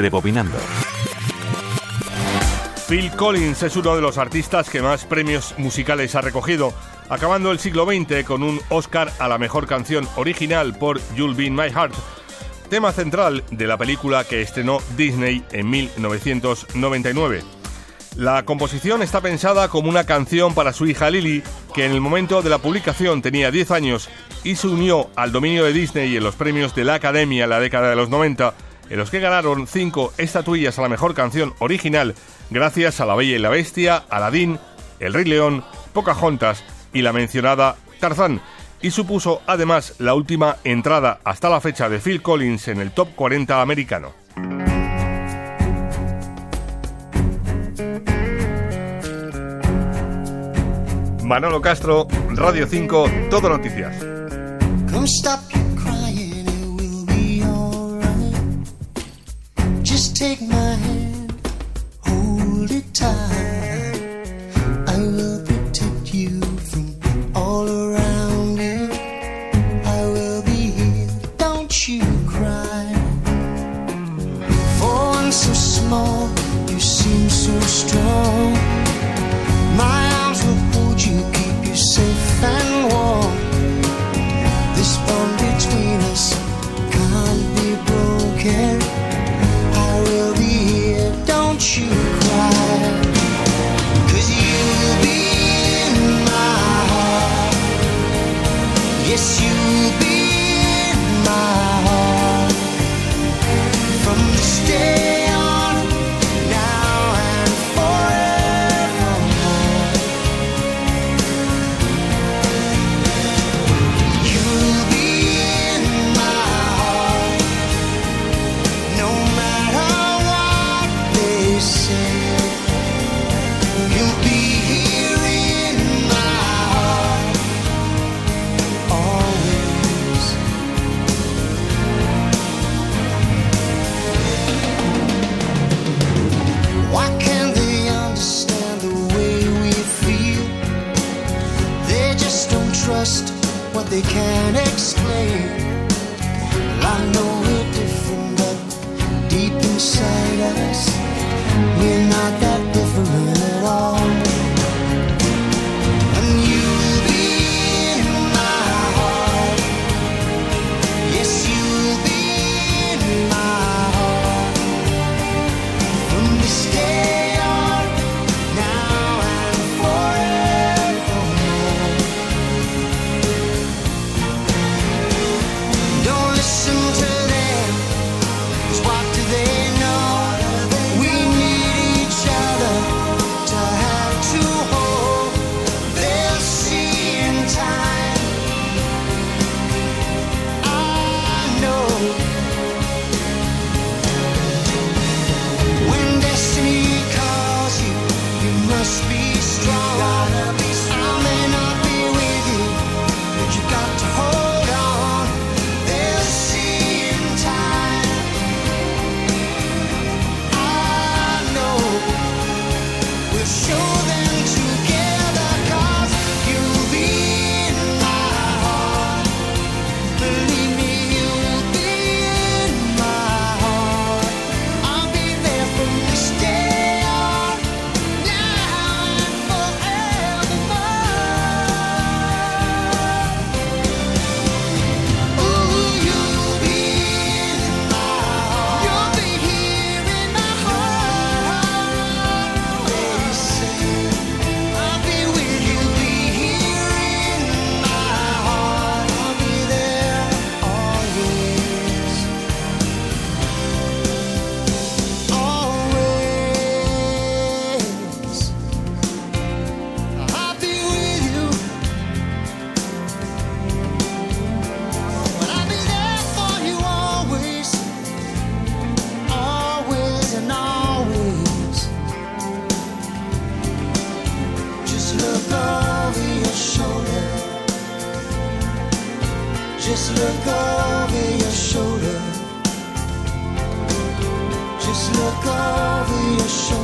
Rebobinando. Phil Collins es uno de los artistas que más premios musicales ha recogido, acabando el siglo XX con un Oscar a la mejor canción original por You'll Be in My Heart, tema central de la película que estrenó Disney en 1999. La composición está pensada como una canción para su hija Lily, que en el momento de la publicación tenía 10 años y se unió al dominio de Disney en los premios de la Academia en la década de los 90, en los que ganaron 5 estatuillas a la mejor canción original gracias a La Bella y la Bestia, Aladdin, El Rey León, Pocahontas y la mencionada Tarzán, y supuso además la última entrada hasta la fecha de Phil Collins en el top 40 americano. Manolo Castro, Radio 5, Todo Noticias. Take my hand, hold it tight. I will protect you from all around you. I will be here, don't you cry. For I'm so small, you seem so strong. can't explain. Лишь легковые шаги